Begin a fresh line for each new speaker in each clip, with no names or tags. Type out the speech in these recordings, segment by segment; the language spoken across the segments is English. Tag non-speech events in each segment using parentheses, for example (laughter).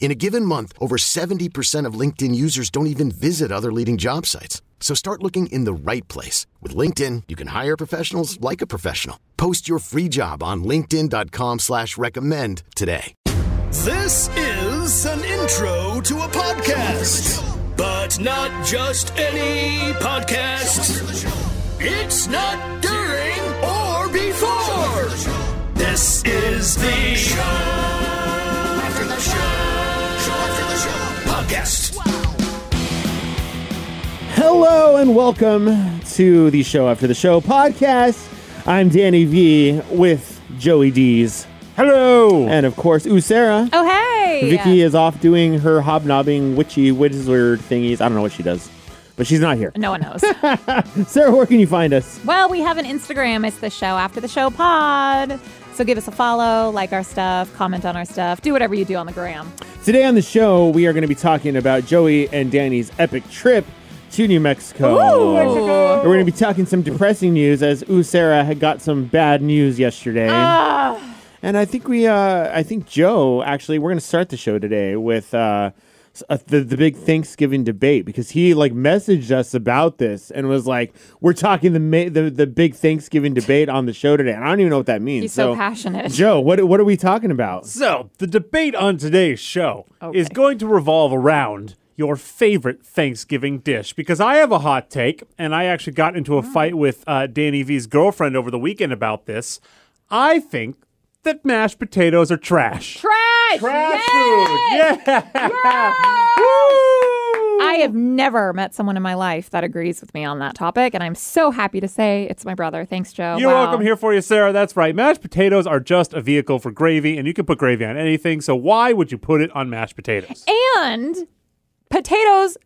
In a given month, over 70% of LinkedIn users don't even visit other leading job sites. So start looking in the right place. With LinkedIn, you can hire professionals like a professional. Post your free job on linkedin.com slash recommend today.
This is an intro to a podcast, but not just any podcast. It's not during or before. This is the show podcast.
Hello and welcome to the Show After the Show podcast. I'm Danny V with Joey Deez. Hello. And of course, Usara.
Oh, hey!
Vicky is off doing her hobnobbing witchy wizard thingies. I don't know what she does, but she's not here.
No one knows. (laughs)
Sarah, where can you find us?
well, we have an Instagram. It's the show after the show pod. So give us a follow, like our stuff, comment on our stuff, do whatever you do on the gram.
Today on the show, we are going to be talking about Joey and Danny's epic trip to New Mexico. We're going to be talking some depressing news as Usara had got some bad news yesterday.
Ah.
And I think we, uh, I think Joe, actually, we're going to start the show today with uh, s- uh, the the big Thanksgiving debate because he like messaged us about this and was like, "We're talking the ma- the the big Thanksgiving debate on the show today." And I don't even know what that means.
He's so passionate.
Joe, what what are we talking about?
So, the debate on today's show is going to revolve around your favorite Thanksgiving dish because I have a hot take, and I actually got into a fight with uh, Danny V's girlfriend over the weekend about this. I think that mashed potatoes are trash.
Trash!
Trash
Yes!
food! Yeah! Woo!
I have never met someone in my life that agrees with me on that topic, and I'm so happy to say it's my brother. Thanks, Joe.
You're
Wow.
welcome here for you, Sarah. That's right. Mashed potatoes are just a vehicle for gravy, and you can put gravy on anything. So why would you put it on mashed potatoes?
And potatoes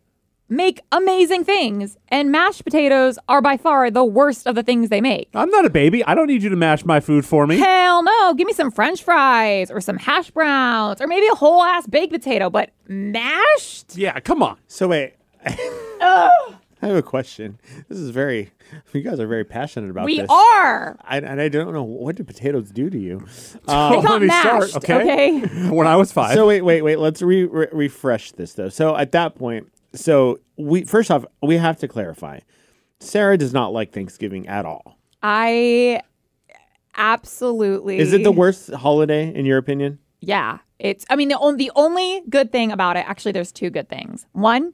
make amazing things, and mashed potatoes are by far the worst of the things they make.
I'm not a baby. I don't need you to mash my food for me.
Hell no. Give me some french fries or some hash browns or maybe a whole ass baked potato, but mashed?
Yeah, come on.
So wait. (laughs) I have a question. This is very. You guys are very passionate about
We
this.
are.
I, and I don't know what do potatoes do to you. (laughs)
They
Um,
got
let me start,
mashed,
okay? (laughs) when I was five.
so wait, wait, wait. Let's re- re- refresh this though. So at that point, so we first off we have to clarify. Sarah does not like Thanksgiving at all.
I absolutely.
Is it the worst holiday in your opinion?
Yeah. It's, I mean, the, on, the only good thing about it, actually, there's two good things. One,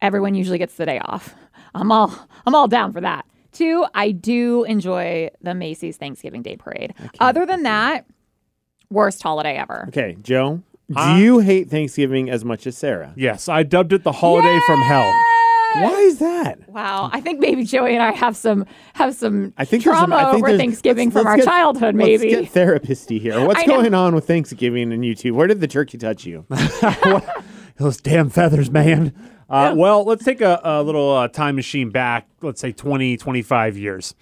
everyone usually gets the day off. I'm all, I'm all down for that. Two, I do enjoy the Macy's Thanksgiving Day Parade. Other than that, worst holiday ever.
Okay, Joe. Do you hate Thanksgiving as much as Sarah?
yes, I dubbed it the holiday from hell.
Why is that?
Wow, I think maybe Joey and I have some have some
I think there's
trauma
some, I think
over Thanksgiving
let's-
from
let's
our
get-
childhood. Maybe
Let's get therapisty here. (laughs) What's going on with Thanksgiving and you two? Where did the turkey touch you? (laughs)
Those damn feathers, man. Uh, Well, let's take a, a little uh, time machine back, let's say 20, 25 years.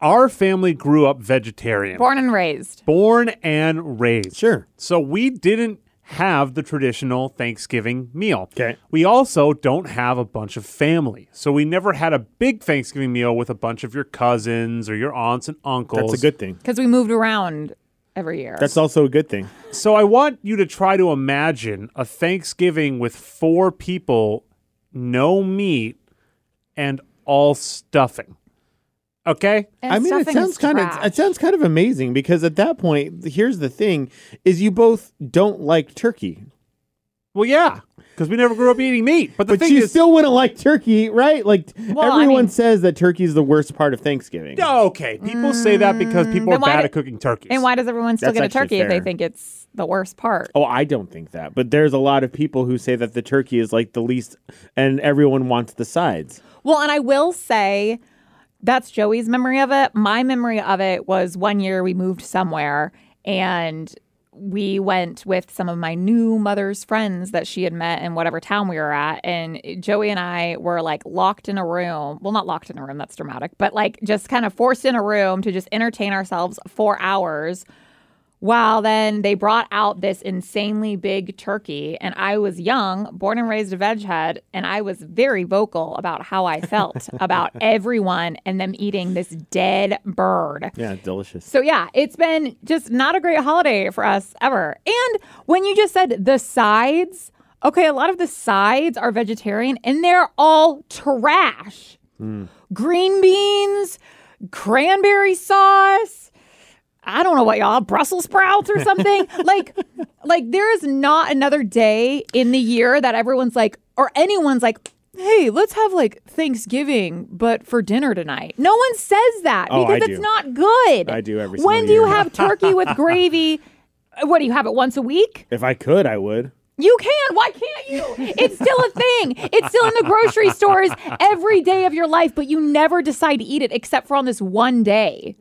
Our family grew up vegetarian,
born and raised.
born and raised.
Sure.
So we didn't have the traditional Thanksgiving meal.
Okay.
We also don't have a bunch of family. So we never had a big Thanksgiving meal with a bunch of your cousins or your aunts and uncles.
That's a good thing.
Because we moved around every year.
That's also a good thing.
So I want you to try to imagine a Thanksgiving with four people, no meat, and all stuffing. Okay?
And
I mean, it sounds
is
kind of it sounds kind of amazing because at that point, here's the thing: is you both don't like turkey.
Well, yeah. because we never grew up eating meat. But the
But
thing
you
is,
still wouldn't like turkey, right? Like
Well, I
everyone
mean-
says that turkey is the worst part of Thanksgiving.
okay, people say that because people mm,
are why
bad
do-
at cooking turkeys.
And why does everyone still
That's
get a
actually
turkey if they think it's the worst part?
Oh, I don't think that. But there's a lot of people who say that the turkey is like the least, and everyone wants the sides.
Well, and I will say that's Joey's memory of it. My memory of it was one year we moved somewhere and we went with some of my new mother's friends that she had met in whatever town we were at. And Joey and I were like locked in a room. Well, not locked in a room, that's dramatic, but like just kind of forced in a room to just entertain ourselves for hours. While then they brought out this insanely big turkey, and I was young, born and raised a veg head, and I was very vocal about how I felt (laughs) about everyone and them eating this dead bird.
Yeah, delicious.
So yeah, it's been just not a great holiday for us ever. And when you just said the sides, okay, a lot of the sides are vegetarian and they're all trash. Hmm. Green beans, cranberry sauce, I don't know what y'all Brussels sprouts or something. (laughs) like like there is not another day in the year that everyone's like or anyone's like Hey, let's have like Thanksgiving, but for dinner tonight. No one says that
Oh,
because
I
it's
do.
not good.
I do every
When
single
do you
year.
have turkey with (laughs) gravy? What do you have it once a week?
If I could, I would.
You can. Why can't you? It's still a thing. It's still in the grocery stores every day of your life, but you never decide to eat it except for on this one day.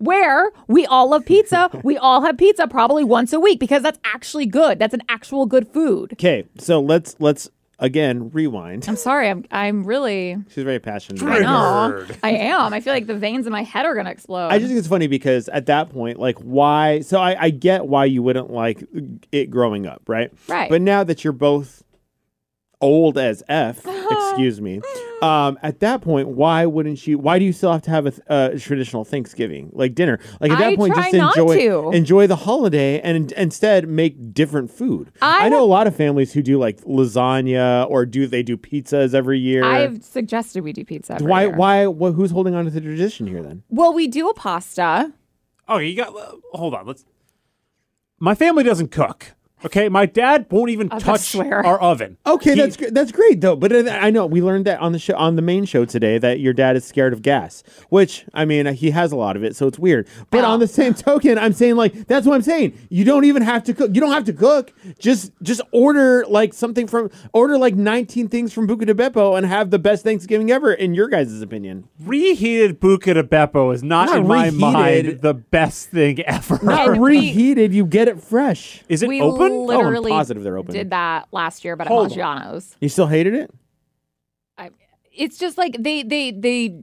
Where we all love pizza. (laughs) We all have pizza probably once a week because that's actually good. That's an actual good food.
Okay, so let's let's again rewind.
I'm sorry. I'm I'm really
She's very passionate.
I know. I am. I feel like the veins in my head are gonna explode.
I just think it's funny because at that point, like, why? So I, I get why you wouldn't like it growing up, right?
Right.
But now that you're both old as f, (laughs) excuse me, um, at that point, why wouldn't you? Why do you still have to have a, th- a traditional Thanksgiving, like dinner? Like at that
I
point,
try
just
not
enjoy
to.
enjoy the holiday and in- instead make different food.
I
know
have-
a lot of families who do like lasagna or do they do pizzas every year.
I've suggested we do pizza. every
why?
year.
Why? What, who's holding on to the tradition here then?
Well, we do a pasta.
Oh, you got. Uh, hold on. Let's. My family doesn't cook. Okay, my dad won't even
was
touch
swear.
our oven.
Okay,
He-
that's gr- that's great though. But uh, I know we learned that on the show on the main show today that your dad is scared of gas, which I mean uh, he has a lot of it, so it's weird. But
Well-
on the same token, I'm saying like that's what I'm saying. You don't even have to cook. You don't have to cook. Just just order like something from order like 19 things from Buca de Beppo and have the best Thanksgiving ever in your guys' opinion.
reheated buca de beppo is not,
Not
in my
reheated.
mind the best thing ever.
Not
And we-
reheated. You get it fresh.
Is it
we
open?
Oh, I'm
literally
positive they're open.
did that last year, but at
Hold on.
You still hated it?
I, it's just like they they they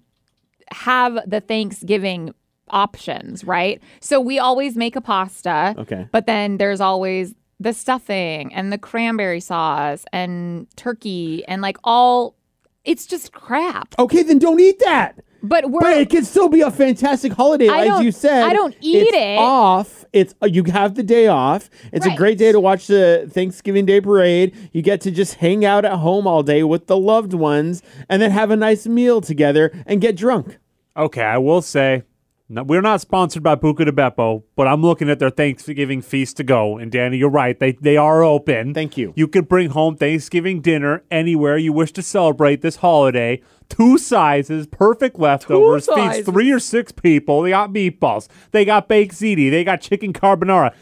have the Thanksgiving options, right? So we always make a pasta.
Okay.
But then there's always the stuffing and the cranberry sauce and turkey and like all it's just crap.
Okay, then don't eat that.
But we're
But it can still be a fantastic holiday, as you said.
I don't eat
it's
it.
Off. It's uh, you have the day off. It's a great day to watch the Thanksgiving Day parade. You get to just hang out at home all day with the loved ones, and then have a nice meal together and get drunk.
Okay, I will say, no, we're not sponsored by Buca de Beppo, but I'm looking at their Thanksgiving feast to go. And Danny, you're right; they they are open.
Thank you.
You can bring home Thanksgiving dinner anywhere you wish to celebrate this holiday. Two sizes, perfect leftovers. Feeds three or six people. They got meatballs. They got baked ziti. They got chicken carbonara.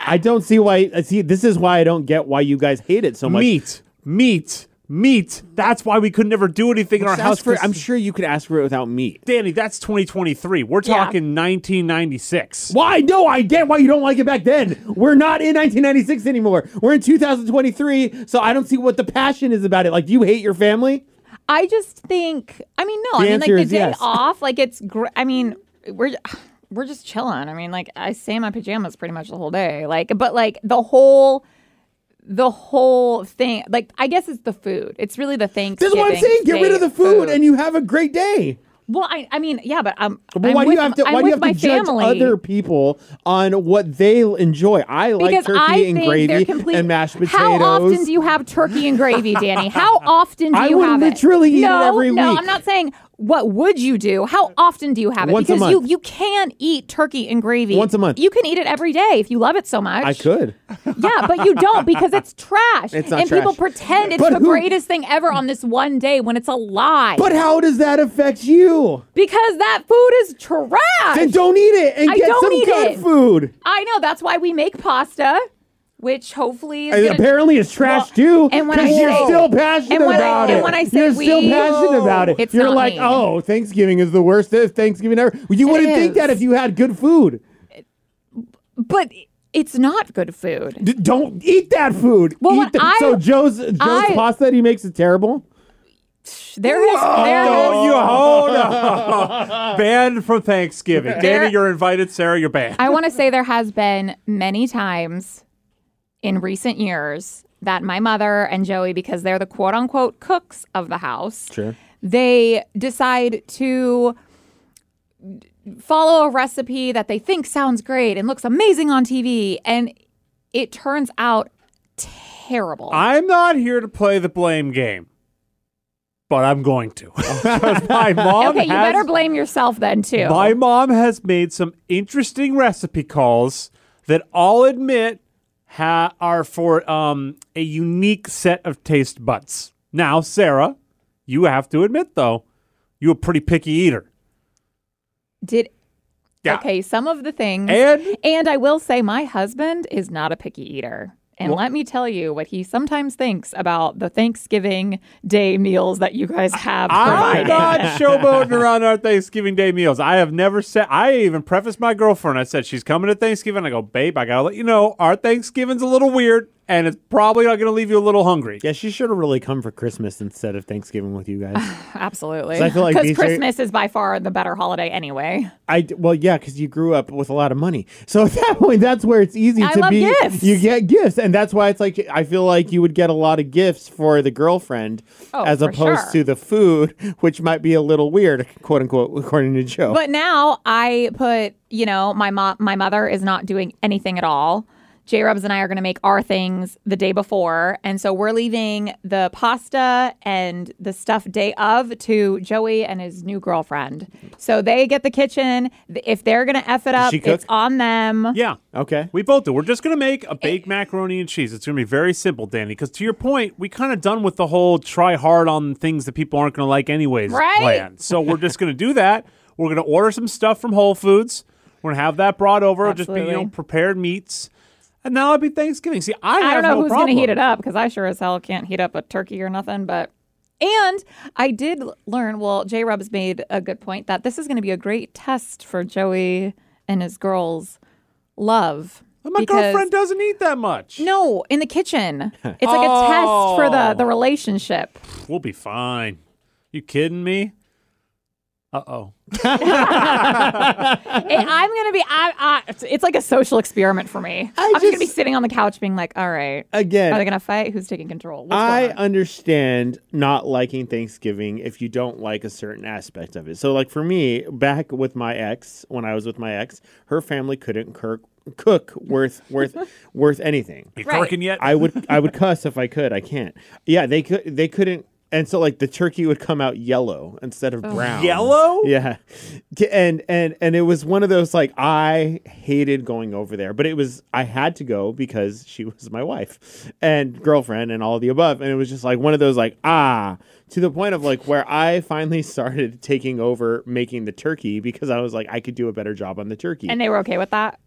I don't see why. uh, See, this is why I don't get why you guys hate it so much.
Meat, meat, meat. That's why we could never do anything in our house.
ask for,
'cause-
I'm sure you could ask for it without meat.
Danny, that's 2023. We're
Yeah.
talking 1996.
Why? No, I get why you don't like it back then. We're not in 1996 anymore. We're in 2023, so I don't see what the passion is about it. Like, do you hate your family?
I just think I mean no,
The
I mean like
answer
the day
yes.
off, like it's gr- I mean we're we're just chilling. I mean like I stay in my pajamas pretty much the whole day. Like but like the whole the whole thing like I guess it's the food. It's really the
This
Thanksgiving.
is what I'm saying. Get rid of the food, and you have a great day.
Well, I I mean yeah, but I'm
But
I'm
why do you have to?
I'm
Why do you have to judge
family.
other people on what they enjoy? I like
because
turkey
I
and gravy
complete.
and mashed potatoes.
How often do you have turkey and gravy, Danny? How (laughs) often do
I
you
would
have
literally
it?
eat it
no,
every week.
no,
week.
I'm not saying what would you do? How mm. often do you have it?
Once
because you you can eat turkey and gravy
Once a month.
You can eat it every day if you love it so much.
I could. (laughs)
Yeah, but you don't because it's trash.
It's not
and people pretend it's
But
the
who-
greatest thing ever on this one day when it's a lie.
But how does that affect you?
because that food is trash.
Then don't eat it and
I
get
don't
some
eat
good
it.
food.
I know that's why we make pasta, which hopefully is
And
gonna-
apparently it's trash too.
and when I
'cause you're
say-
still passionate
and when I-
about
and
it.
when I say
you're still
we-
passionate about it.
It's
you're
not
like,
me.
oh, Thanksgiving is the worst of Thanksgiving ever. You wouldn't think
is.
that if you had good food.
but it's not good food.
D- don't eat that food.
Well,
eat the-
I-
so Joe's Joe's
I-
pasta that he makes is terrible.
There has there
Oh,
has
you hold on. (laughs) banned from Thanksgiving.
There-
Dana, you're invited. Sarah, you're banned.
I want to say there has been many times in recent years that my mother and Joey, because they're the quote unquote cooks of the house,
Sure.
they decide to follow a recipe that they think sounds great and looks amazing on TV, and it turns out terrible.
I'm not here to play the blame game, but I'm going to. (laughs) my mom
okay, you
has,
better blame yourself then too.
My mom has made some interesting recipe calls that I'll admit ha- are for um, a unique set of taste buds. Now, Sarah, you have to admit though, you're a pretty picky eater.
Did
Yeah.
okay, some of the things
And
And I will say, my husband is not a picky eater. And let me tell you what he sometimes thinks about the Thanksgiving Day meals that you guys have
I'm
provided.
not (laughs) showboating around our Thanksgiving Day meals. I have never said. I even prefaced my girlfriend. I said she's coming to Thanksgiving. I go, babe, I gotta let you know our Thanksgiving's a little weird, and it's probably not gonna leave you a little hungry.
Yeah, she should have really come for Christmas instead of Thanksgiving with you guys. (laughs)
Absolutely.
'Cause I feel like
Because
BJ
Christmas is by far the better holiday anyway.
I well, yeah, because you grew up with a lot of money, so at that point, that's where it's easy
I
to
love
be.
gifts.
You get gifts, and that's why it's like I feel like you would get a lot of gifts for the girlfriend,
Oh,
as opposed
sure.
to the food, which might be a little weird, quote unquote, according to Joe.
But now I put, you know, my mom, my mother is not doing anything at all. J Rubs and I are going to make our things the day before. And so we're leaving the pasta and the stuff day of to Joey and his new girlfriend. So they get the kitchen. If they're going to F it up,
she cook?
it's on them.
Yeah.
okay,
We both do. We're just going to make a baked macaroni and cheese. It's going to be very simple, Danny. Because to your point, we kind of done with the whole try hard on things that people aren't going to like anyways
Right.
plan. So we're just going to do that. We're going to order some stuff from Whole Foods. We're going to have that brought over. It'll just be you know prepared meats, and now it'll be Thanksgiving. See, I,
I don't know
no
who's going to heat it up because I sure as hell can't heat up a turkey or nothing. But and I did learn. Well, J Rubs made a good point that this is going to be a great test for Joey and his girls' love.
But my
because-
girlfriend doesn't eat that much.
No, in the kitchen. It's like a test for the the oh. relationship.
We'll be fine. You kidding me? Uh oh. (laughs)
I'm gonna be. I, I, it's like a social experiment for me.
I
I'm just gonna be sitting on the couch, being like, "All right,
again,
are they gonna fight? Who's taking control?" What's
I understand not liking Thanksgiving if you don't like a certain aspect of it. So, like for me, back with my ex, when I was with my ex, her family couldn't cook cook worth worth (laughs) worth anything.
You
Right.
yet?
I would I would cuss if I could. I can't. Yeah, they could they couldn't. And so like the turkey would come out yellow instead of brown.
Yellow?
Yeah. And and and it was one of those like I hated going over there, but it was I had to go because she was my wife and girlfriend and all of the above. And it was just like one of those like ah to the point of like where I finally started taking over making the turkey because I was like I could do a better job on the turkey.
and they were okay with that.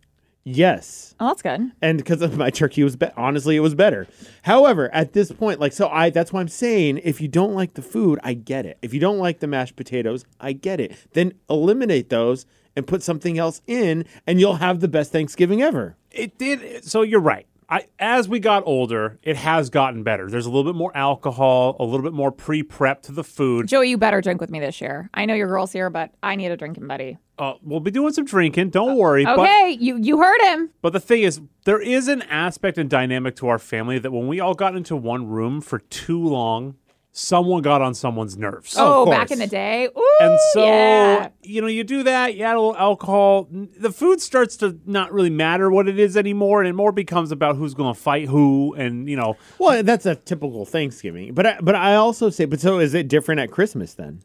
Yes
Oh, that's good.
and because of my turkey was be- honestly it was better however at this point like so i that's why i'm saying if you don't like the food i get it if you don't like the mashed potatoes i get it then eliminate those and put something else in and you'll have the best thanksgiving ever
It did. So you're right. I, as we got older, it has gotten better. There's a little bit more alcohol, a little bit more pre-prep to the food.
Joey, you better drink with me this year. I know your girl's here, but I need a drinking buddy.
Uh, we'll be doing some drinking. Don't worry. But
Okay, you you heard him.
but the thing is, there is an aspect and dynamic to our family that when we all got into one room for too long, someone got on someone's nerves.
Oh,
course.
back in the day. Ooh,
And so,
yeah.
you know, you do that, you add a little alcohol, the food starts to not really matter what it is anymore, and it more becomes about who's going to fight who, and, you know,
well that's a typical thanksgiving but I, but i also say but so is it different at christmas then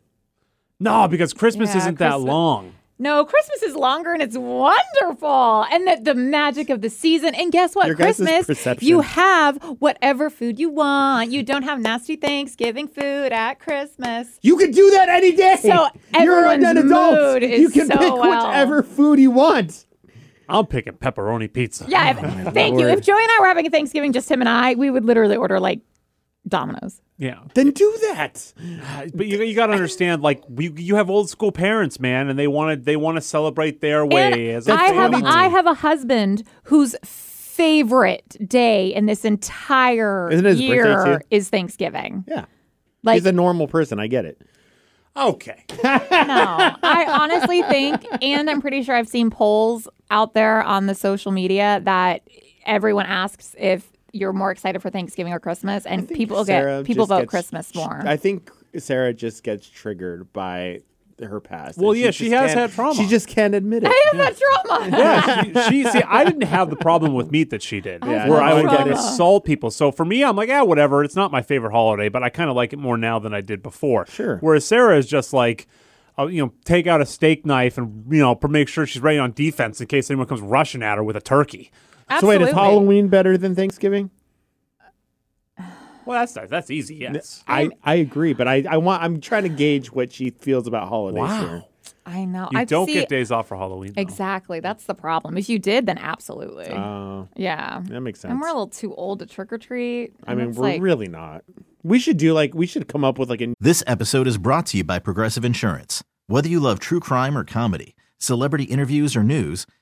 No, because Christmas
Yeah,
isn't that long.
No, Christmas is longer and it's wonderful. And the, the magic of the season. And guess what?
Your
Christmas, you have whatever food you want. You don't have nasty Thanksgiving food at Christmas.
You can do that any day.
So
You're
everyone's
an adult.
mood is
you can
so
pick
well.
whichever food you want.
I'm picking pepperoni pizza.
Yeah, if, (laughs) thank you. If Joey and I were having a Thanksgiving, just him and I, we would literally order like Domino's.
Yeah.
Then do that. (sighs)
But you, you got to understand, like we, you have old school parents, man, and they want to they want to celebrate their way
And
as a
I have
family.
I have a husband whose favorite day in this entire
Isn't it his birthday,
year
too?
is Thanksgiving.
Yeah.
Like
He's a normal person. I get it.
okay. (laughs)
no, I honestly think, and I'm pretty sure I've seen polls out there on the social media that everyone asks if you're more excited for Thanksgiving or Christmas, and people
Sarah
get people vote
gets-
Christmas more.
I think Sarah just gets triggered by her past.
Well, yeah, she
just
has had trauma.
She just can't admit it.
I have that trauma. (laughs)
Yeah, she, she see, I didn't have the problem with meat that she did, (laughs)
Yeah,
where I would
I
get
get it.
insult people. So for me, I'm like, yeah, whatever. It's not my favorite holiday, but I kind of like it more now than I did before.
Sure.
Whereas Sarah is just like, uh, you know, take out a steak knife and you know, make sure she's ready on defense in case anyone comes rushing at her with a turkey.
So wait, is Halloween better than Thanksgiving?
Well, that's that's easy. Yes.
I, I agree, but I, I want I'm trying to gauge what she feels about holidays
Wow.
here.
I know.
You
I
don't
see,
get days off for Halloween. though.
Exactly. That's the problem. If you did, then absolutely.
Uh,
yeah.
that makes sense.
And we're a little too old to trick or treat.
I mean, we're
like,
really not. We should do like we should come up with like a
This episode is brought to you by Progressive Insurance. Whether you love true crime or comedy, celebrity interviews or news,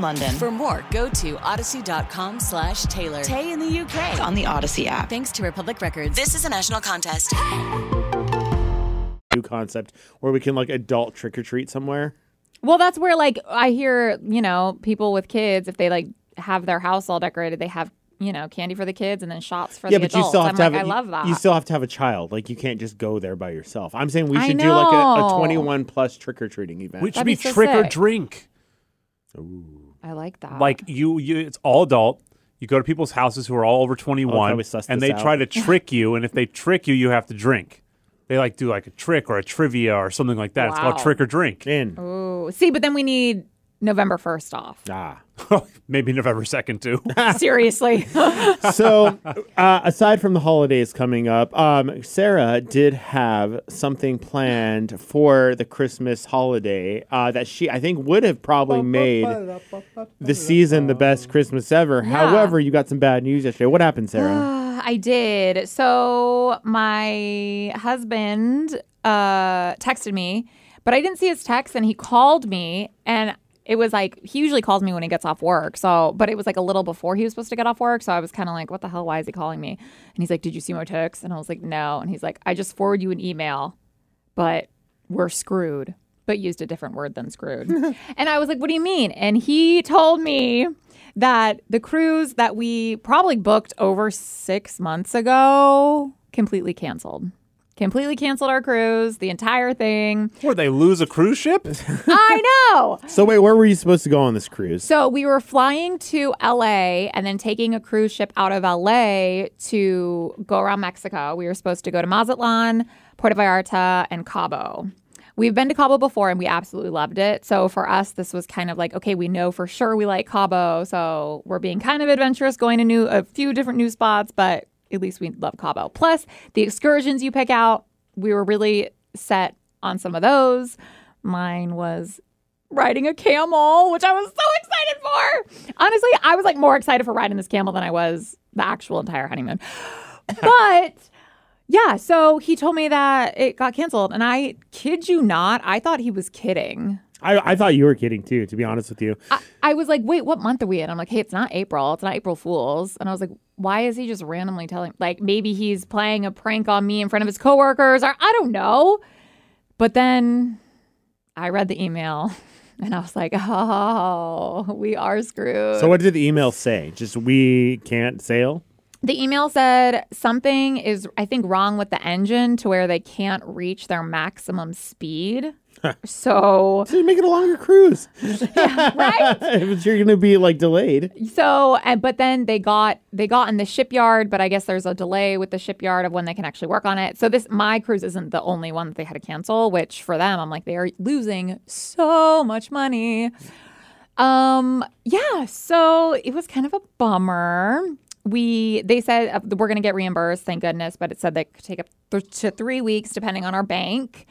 London.
For more, go to audacy.com slash Taylor. Tay in the UK.
on the Audacy app.
Thanks to Republic Records. This is a national contest.
new concept where we can like adult trick or treat somewhere.
Well, that's where like I hear, you know, people with kids if they like have their house all decorated, they have, you know, candy for the kids and then shots for
yeah,
the
but you still have
I'm
to
like,
have.
I love that.
You still have to have a child. Like you can't just go there by yourself. I'm saying we should do like a, a 21 plus trick or treating event.
Which should
That'd
be
be so
trick or
sick.
drink.
I like that.
Like you, you, it's all adult. You go to people's houses who are all over 21, and they
out.
try to (laughs) trick you. And if they trick you, you have to drink. They like do like a trick or a trivia or something like that. It's called trick or drink.
in.
Ooh. See, but then we need November 1st off.
Ah. (laughs)
Maybe November 2nd too. (laughs)
Seriously. (laughs)
so uh, aside from the holidays coming up um, sarah did have something planned for the christmas holiday uh, that she i think would have probably made the season the best christmas ever however you got some bad news yesterday what happened sarah (sighs)
I did. So my husband uh, texted me, but I didn't see his text, and he called me, and it was like he usually calls me when he gets off work. So, but it was like a little before he was supposed to get off work. So I was kind of like, "What the hell? Why is he calling me?" And he's like, "Did you see my text?" And I was like, "No." And he's like, "I just forward you an email, but we're screwed." But used a different word than screwed. (laughs) and I was like, "What do you mean?" And he told me that the cruise that we probably booked over six months ago completely canceled. Completely canceled our cruise, the entire thing.
Where they lose a cruise ship? (laughs)
I know.
So wait, where were you supposed to go on this cruise?
So we were flying to LA and then taking a cruise ship out of LA to go around Mexico. We were supposed to go to Mazatlan, Puerto Vallarta, and Cabo. We've been to Cabo before and we absolutely loved it. So for us, this was kind of like, okay, we know for sure we like Cabo. So we're being kind of adventurous, going to new a few different new spots, but at least we love Cabo. Plus the excursions you pick out, we were really set on some of those. Mine was riding a camel, which I was so excited for. Honestly, I was like more excited for riding this camel than I was the actual entire honeymoon. (laughs) but yeah, so he told me that it got canceled, and I kid you not, I thought he was kidding.
I, I thought you were kidding too, to be honest with you.
I, I was like, wait, what month are we in? I'm like, hey, it's not April. It's not April Fools. And I was like, why is he just randomly telling? Like, maybe he's playing a prank on me in front of his coworkers, or I don't know. But then I read the email (laughs) and I was like, oh, we are screwed.
So what did the email say? Just we can't sail?
The email said something is, I think, wrong with the engine to where they can't reach their maximum speed. So, (laughs)
So you make it a longer cruise. (laughs)
right? (laughs)
but you're gonna be like delayed.
So, and, but then they got they got in the shipyard, but I guess there's a delay with the shipyard of when they can actually work on it. So this my cruise isn't the only one that they had to cancel, which for them, I'm like they are losing so much money. Um, yeah, so it was kind of a bummer. We they said uh, we're going to get reimbursed, thank goodness, but it said that could take up th- to three weeks depending on our bank,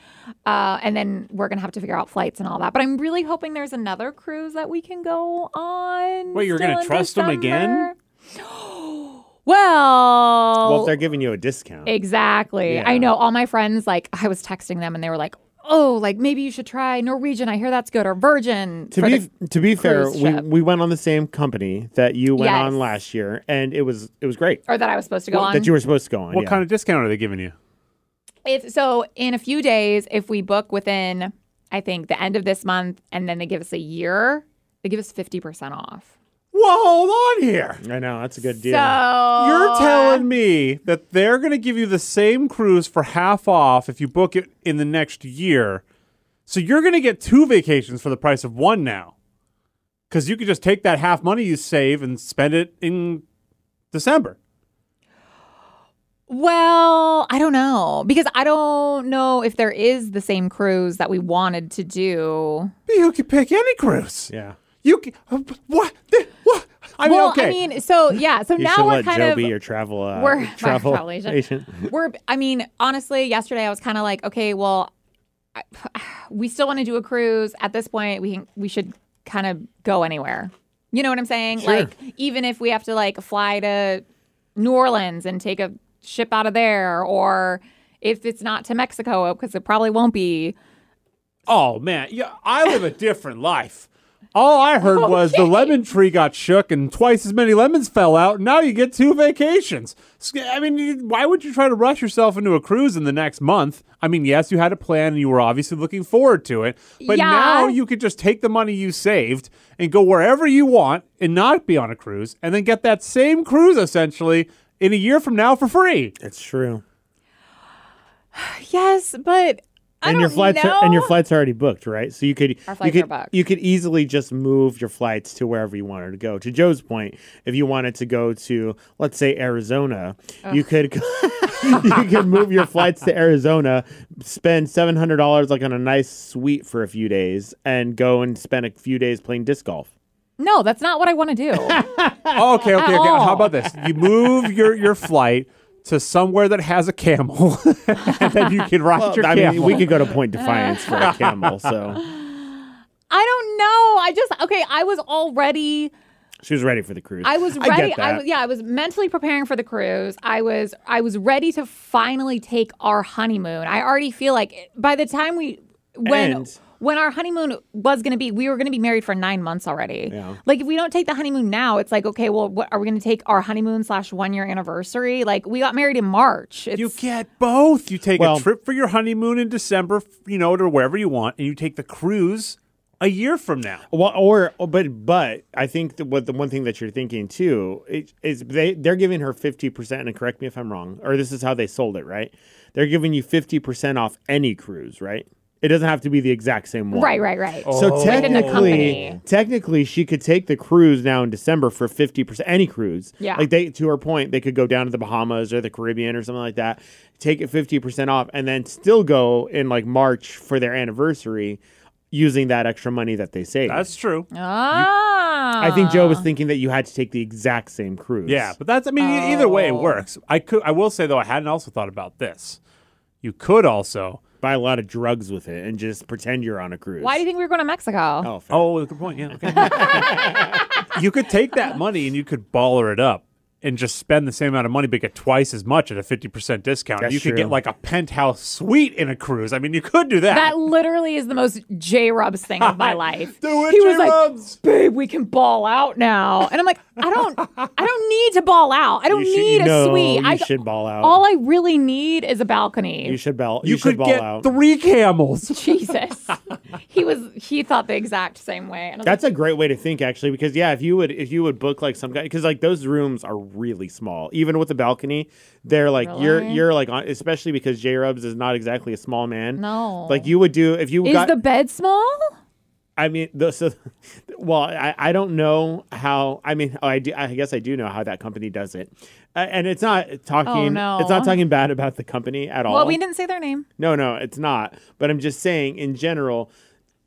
uh, and then we're going to have to figure out flights and all that. But I'm really hoping there's another cruise that we can go on.
Wait, you're gonna
in
them again? (gasps)
Well,
Well, if they're giving you a discount.
Exactly.
Yeah.
I know all my friends, like, I was texting them and they were like, oh, like maybe you should try Norwegian. I hear that's good, or Virgin.
to be to be fair, we,
ship.
we went on the same company that you went
Yes.
on last year, and it was it was great.
or that I was supposed to go on.
That you were supposed to go on.
What
yeah.
kind of discount are they giving you?
if so, in a few days, if we book within, I think, the end of this month, and then they give us a year, they give us 50% off.
Well, hold on here.
I know that's a good deal.
So
You're telling me that they're going to give you the same cruise for half off if you book it in the next year. So you're going to get two vacations for the price of one now. Because you could just take that half money you save and spend it in December.
Well, I don't know because I don't know if there is the same cruise that we wanted to do.
But you can pick any cruise.
yeah.
You can, uh, what? What? I mean,
well,
okay.
I mean, so yeah, so
You
now we're
let
kind
Joe
of
be your travel uh,
we're- (laughs) (laughs)
travel
travel agent.
agent.
we're i mean honestly yesterday i was kind of like okay well I, (sighs) we still want to do a cruise at this point we we should kind of go anywhere you know what i'm saying
Sure.
like even if we have to like fly to new orleans and take a ship out of there or if it's not to mexico because it probably won't be
Oh man, yeah, I live a different life. All I heard was the lemon tree got shook and twice as many lemons fell out. And now you get two vacations. I mean, why would you try to rush yourself into a cruise in the next month? I mean, yes, you had a plan and you were obviously looking forward to it, but
Yeah.
now you could just take the money you saved and go wherever you want and not be on a cruise, and then get that same cruise essentially in a year from now for free.
It's true. (sighs)
yes but I
and your flights
know.
are, and your flights are already booked, right? So you could
Our
you could
are booked.
you could easily just move your flights to wherever you wanted to go. To Joe's point, if you wanted to go to let's say Arizona, you could (laughs) you could move your flights to Arizona, spend seven hundred dollars like on a nice suite for a few days, and go and spend a few days playing disc golf.
no that's not what i want to do (laughs)
Oh, okay, okay, okay. How about this? You move your your flight to somewhere that has a camel, (laughs) and then you can ride your
I
camel.
mean, we could go to Point Defiance for a (laughs) camel. So
i don't know i just okay i was already
she was ready for the cruise.
I was
I
ready.
get
I,
that.
was yeah, I was mentally preparing for the cruise. I was I was ready to finally take our honeymoon. I already feel like by the time we when
And-
when our honeymoon was going to be, we were going to be married for nine months already.
Yeah.
Like if we don't take the honeymoon now, it's like okay, well, what are we going to take our honeymoon slash one year anniversary? Like we got married in March. It's,
You get both. You take
Well-
a trip for your honeymoon in December, you know, to wherever you want, and you take the cruise a year from now.
Well, or oh, but but I think that what the one thing that you're thinking too is, is they they're giving her fifty percent. And correct me if I'm wrong, or this is how they sold it, right? They're giving you fifty percent off any cruise, right? It doesn't have to be the exact same one.
Right, right, right.
So
Within the
technically,
company.
technically, she could take the cruise now in December for fifty percent. Any cruise,
Yeah.
Like they, to her point, they could go down to the Bahamas or the Caribbean or something like that, take it fifty percent off, and then still go in like March for their anniversary, using that extra money that they saved.
That's true.
Ah.
I think Joe was thinking that you had to take the exact same cruise.
Yeah, but that's I mean e- either way it
Oh.
works. I could I will say though I hadn't also thought about this. You could also
buy a lot of drugs with it and just pretend you're on a cruise.
Why do you think we were going to Mexico?
Oh, fair.
Oh, good point. Yeah. Okay. (laughs) you could take that money and you could baller it up and just spend the same amount of money but get twice as much at a 50% discount.
That's
you could
true.
get like a penthouse suite in a cruise. I mean, you could do that.
That literally is the most J Rubs thing of my (laughs) life.
Do it,
he was
J-Rubs.
like, "Babe, we can ball out now," and I'm like, "I don't, I don't need to ball out. I don't
You should-
need
you
a
know
suite.
you
I
should ball out.
All I really need is a balcony."
you should ball.
you,
You, should
could
ball
get
out.
three camels. (laughs)
Jesus, he was. He thought the exact same way. And I was
That's a great way to think, actually, because yeah, if you would if you would book like some guy, because like those rooms are really small, even with the balcony, they're like you're you're like on, especially because J Rubs is not exactly a small man.
No.
like you would do if you
is
got.
the bed small?
I mean, the, so well, I, I don't know how. I mean, oh, I do. I guess I do know how that company does it, uh, and it's not talking.
Oh, no.
It's not talking bad about the company at all.
Well, we didn't say their name.
No, no, it's not. But I'm just saying, in general,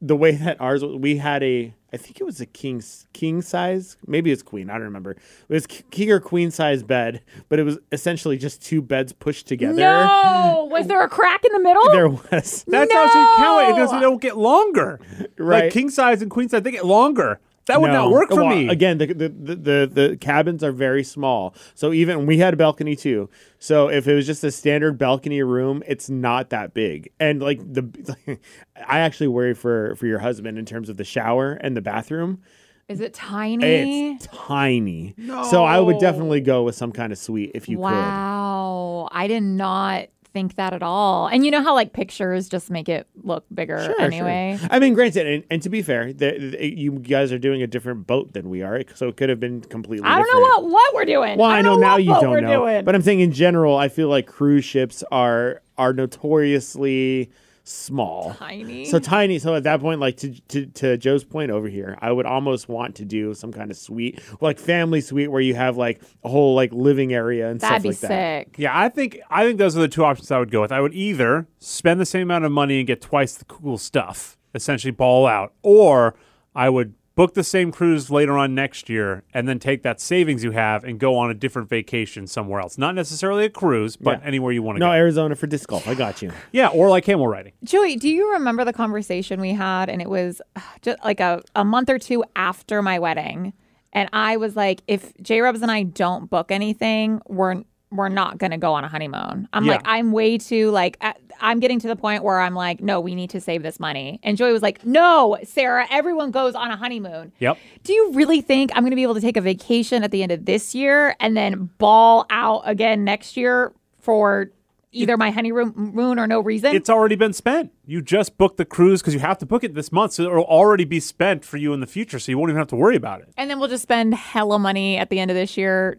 the way that ours, we had a, I think it was a king king size, maybe it's queen, I don't remember. It was king or queen size bed, but it was essentially just two beds pushed together.
No, was there a crack in the middle?
There was.
That's how she count it because
No!
they don't get longer.
Right.
Like king size and queen size, they get longer. That would
No.
not work for
Well,
me.
Again, the, the, the, the, the cabins are very small. So even we had a balcony too. So if it was just a standard balcony room, it's not that big. And like the (laughs) I actually worry for for your husband in terms of the shower and the bathroom.
Is it tiny?
It's tiny. So I would definitely go with some kind of suite if you could.
wow, I did not think that at all. And you know how like pictures just make it look bigger.
Sure,
anyway.
sure. I mean, granted, and, and to be fair, the, the- you guys are doing a different boat than we are, so it could have been completely.
I don't know what what we're doing.
Well, I, know,
don't
now you don't
we're
know,
Doing.
but I'm saying in general, I feel like cruise ships are are notoriously small,
Tiny.
So tiny. So at that point, like to, to to Joe's point over here, I would almost want to do some kind of suite, like family suite, where you have like a whole like living area and
That'd
stuff
be
like that.
sick.
Yeah, I think I think those are the two options I would go with. I would either spend the same amount of money and get twice the cool stuff, essentially ball out, or I would book the same cruise later on next year and then take that savings you have and go on a different vacation somewhere else. Not necessarily a cruise, but
Yeah.
anywhere you want to
No,
go.
No, Arizona for disc golf. I got you.
yeah, or like camel riding.
Joey, do you remember the conversation we had? And it was uh, just like a, a month or two after my wedding. And I was like, if J Rubs and I don't book anything, we're we're not gonna go on a honeymoon. I'm
Yeah.
like, I'm way too like I- I'm getting to the point where I'm like, no, we need to save this money. And Joy was like, no, Sarah, everyone goes on a honeymoon.
Yep.
Do you really think I'm going to be able to take a vacation at the end of this year and then ball out again next year for either my honeymoon or no reason?
It's already been spent. You just booked the cruise because you have to book it this month, so it'll already be spent for you in the future, so you won't even have to worry about it.
and then we'll just spend hella money at the end of this year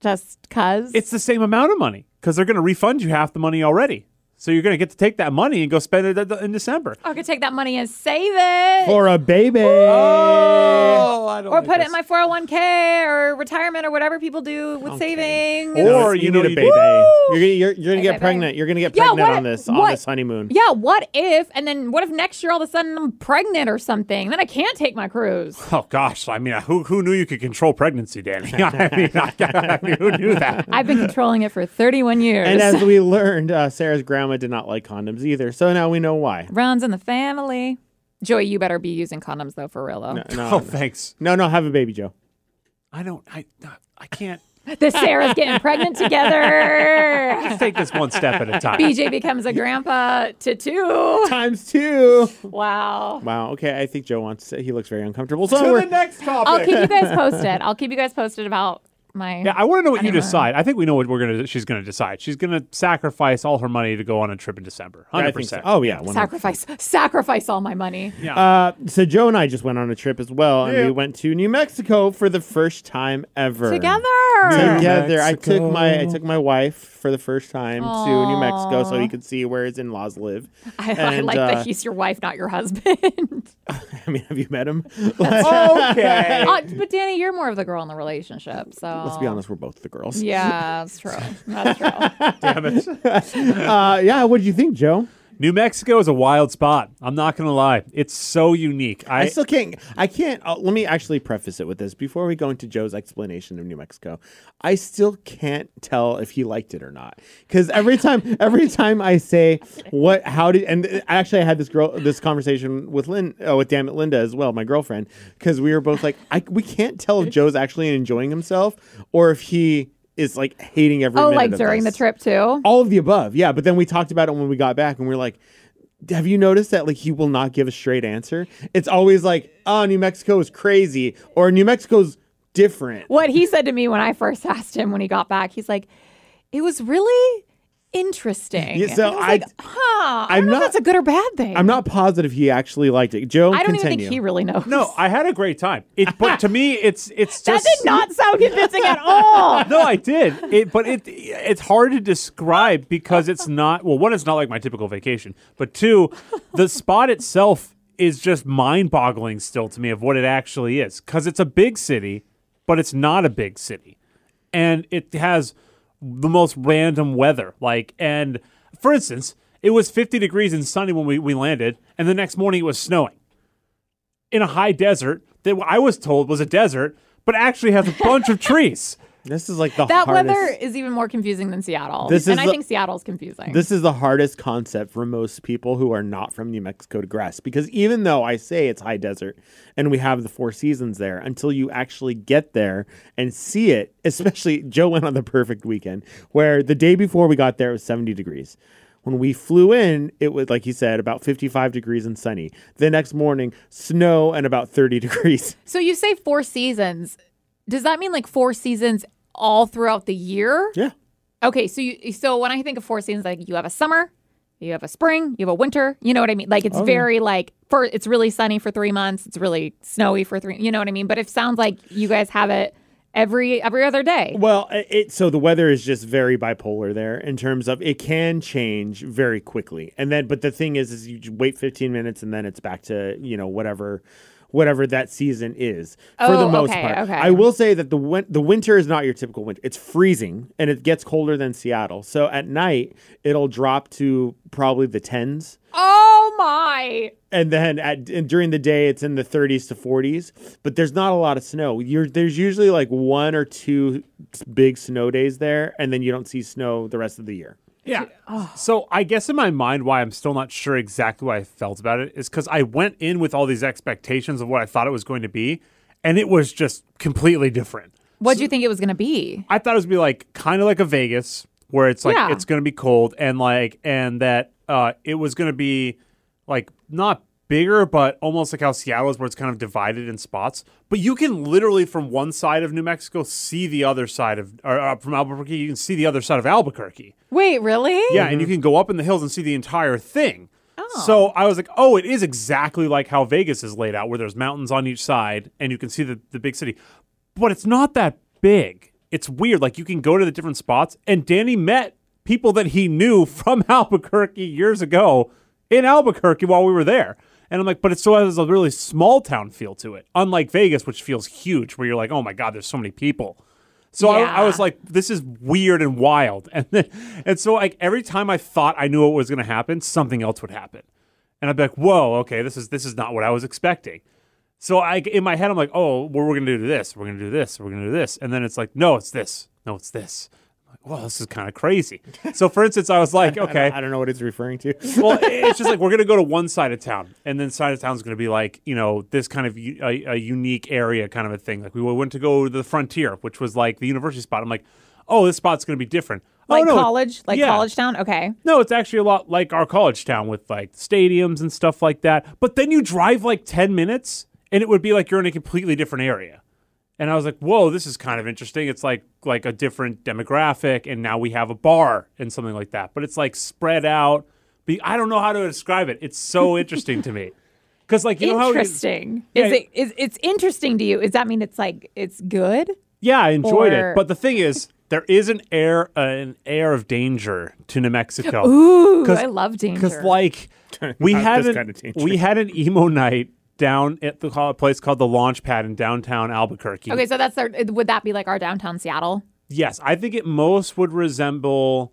just cuz.
It's the same amount of money because they're going to refund you half the money already. So you're going to get to take that money and go spend it in December.
I could take that money and save it.
For a baby.
Oh, I don't
or
like
put it in my 401k or retirement or whatever people do with savings.
Or
you,
you know
need a
you-
baby.
Woo!
You're gonna, you're, you're gonna
Hey,
get
baby.
pregnant. You're gonna get
Yeah,
pregnant
what-
on this on
what-
this honeymoon.
Yeah, what if, and then what if next year all of a sudden I'm pregnant or something? Then I can't take my cruise.
Oh gosh, I mean, who who knew you could control pregnancy, Danny? (laughs) I mean, I mean, who knew that?
I've been controlling it for 31 years.
And as we learned, uh, Sarah's grandma did not like condoms either. So now we know why.
Runs in the family. Joey, you better be using condoms though, for real though.
No, (laughs)
Oh,
no,
thanks.
no, no, have a baby, Joe.
I don't. I I can't. (laughs)
The Sarah's getting pregnant together. (laughs)
Let's take this one step at a time.
BJ becomes a grandpa to two.
Times two.
Wow.
Wow. Okay, I think Joe wants. To, say he looks very uncomfortable. So
to the next topic.
I'll keep you guys posted. I'll keep you guys posted about my.
Yeah, I want to know what you decide. I think we know what we're gonna. She's gonna decide. She's gonna sacrifice all her money to go on a trip in December.
I
Hundred
think so.
percent.
Oh yeah, 100%.
Sacrifice, sacrifice all my money.
yeah.
Uh, so Joe and I just went on a trip as well, and
Yeah.
we went to New Mexico for the first time ever.
Together.
Together, I took my I took my wife for the first time to New Mexico, so he could see where his in-laws live. (laughs)
I, I like
uh,
that he's your wife, not your husband. (laughs)
I mean, have you met him? (laughs)
okay.
Uh, but Danny, you're more of the girl in the relationship, so
Let's be honest, we're both the girls.
Yeah, that's true. That's true. (laughs)
Damn it. (laughs)
Uh, yeah. What did you think, Joe?
New Mexico is a wild spot. I'm not gonna lie. It's so unique. I,
I still can't. I can't. Uh, let me actually preface it with this before we go into Joe's explanation of New Mexico. I still can't tell if he liked it or not because every time, (laughs) every time I say what, how did, and actually I had this girl, this conversation with Lynn, uh, with Damn It Linda as well, my girlfriend, because we were both like, I, we can't tell if Joe's actually enjoying himself or if he is like hating every.
oh, like during the trip too.
All of the above, yeah. But then we talked about it when we got back, and we are like, "Have you noticed that like he will not give a straight answer? It's always like, oh, New Mexico is crazy, or New Mexico's different."
What he said to me when I first (laughs) asked him when he got back, he's like, "It was really interesting."
Yeah, so
And I was
I-
like, "Huh? I
I'm
don't know if that's a good or bad thing."
I'm not positive he actually liked it. Joe,
I don't
continue.
even think he really knows.
no, I had a great time. It, but to me, it's it's (laughs) just that
did not sound convincing at all. (laughs)
no, I did. It, but it it's hard to describe because it's not. Well, one, it's not like my typical vacation, but two, the spot itself is just mind-boggling still to me of what it actually is because it's a big city, but it's not a big city, and it has the most random weather. Like, and for instance, it was 50 degrees and sunny when we, we landed, and the next morning it was snowing in a high desert that I was told was a desert, but actually has a bunch of (laughs) trees.
This is like the
that
hardest.
weather is even more confusing than Seattle.
This
and
is
I
the-
think Seattle's confusing.
This is the hardest concept for most people who are not from New Mexico to grasp because even though I say it's high desert and we have the four seasons there, until you actually get there and see it, especially (laughs) Joe went on the perfect weekend where the day before we got there it was 70 degrees. When we flew in, it was like he said about 55 degrees and sunny. The next morning, snow and about 30 (laughs) degrees.
so you say four seasons. Does that mean like four seasons all throughout the year?
Yeah.
Okay, so you so when I think of four seasons, like you have a summer, you have a spring, you have a winter. You know what I mean? Like it's oh, very like for it's really sunny for three months, it's really snowy for three. You know what I mean? But it sounds like you guys have it every every other day.
Well, it so the weather is just very bipolar there in terms of it can change very quickly, and then but the thing is, is you wait 15 minutes and then it's back to you know whatever. Whatever that season is, for the
Oh,
most
okay,
part.
okay.
I will say that the win- the winter is not your typical winter. It's freezing and it gets colder than Seattle. So at night it'll drop to probably the tens,
Oh my!
and then at and during the day it's in the 30s to 40s but there's not a lot of snow You're, there's usually like one or two big snow days there and then you don't see snow the rest of the year
Yeah. So I guess in my mind, why I'm still not sure exactly what I felt about it is because I went in with all these expectations of what I thought it was going to be, and it was just completely different.
What do you think it was gonna be?
I thought it was gonna be like kind of like a Vegas, where it's like
Yeah.
it's gonna be cold and like and that uh, it was gonna be like not bigger, but almost like how Seattle is, where it's kind of divided in spots. But you can literally from one side of New Mexico see the other side of, or uh, from Albuquerque, you can see the other side of Albuquerque.
Wait, really?
Yeah, and you can go up in the hills and see the entire thing. Oh. So I was like, oh, it is exactly like how Vegas is laid out, where there's mountains on each side and you can see the, the big city. But it's not that big. It's weird. Like you can go to the different spots, and Danny met people that he knew (laughs) from Albuquerque years ago in Albuquerque while we were there. And I'm like, but it still has a really small town feel to it, unlike Vegas, which feels huge, where you're like, oh my God, there's so many people. So I, I was like, this is weird and wild. (laughs) And then, and so like every time I thought I knew what was going to happen, something else would happen. And I'd be like, whoa, okay, this is this is not what I was expecting. So I in my head I'm like, oh, well, we're gonna do this, we're gonna do this, we're gonna do this, and then it's like, no, it's this, no, it's this. I'm like, well, this is kind of crazy. So for instance, I was like, (laughs)
I don't-
okay,
I don't know what it's referring to (laughs)
well, it's just like we're gonna go to one side of town, and then side of town's gonna be like you know this kind of u- a, a unique area kind of a thing. Like we went to go to the frontier, which was like the university spot. I'm like, oh, this spot's gonna be different.
Oh, like
oh, no,
college, like
yeah.
college town. Okay.
No, it's actually a lot like our college town with like stadiums and stuff like that. But then you drive like ten minutes, and it would be like you're in a completely different area. And I was like, "Whoa, this is kind of interesting. It's like like a different demographic, and now we have a bar and something like that. But it's like spread out. Be- I don't know how to describe it. It's so interesting to me (laughs) because like you know how
interesting.
Yeah.
Is it is it's interesting to you? Does that mean it's like it's good?
Yeah, I enjoyed
Or-
it. But the thing is, there is an air uh, an air of danger to New Mexico.
Ooh,
'Cause-
I love danger.
Because like (laughs) we
Not
had an,
kind of
we had an emo night down at the call- place called the Launch Pad in downtown Albuquerque.
okay, so that's our, would that be like our downtown Seattle?
Yes, I think it most would resemble.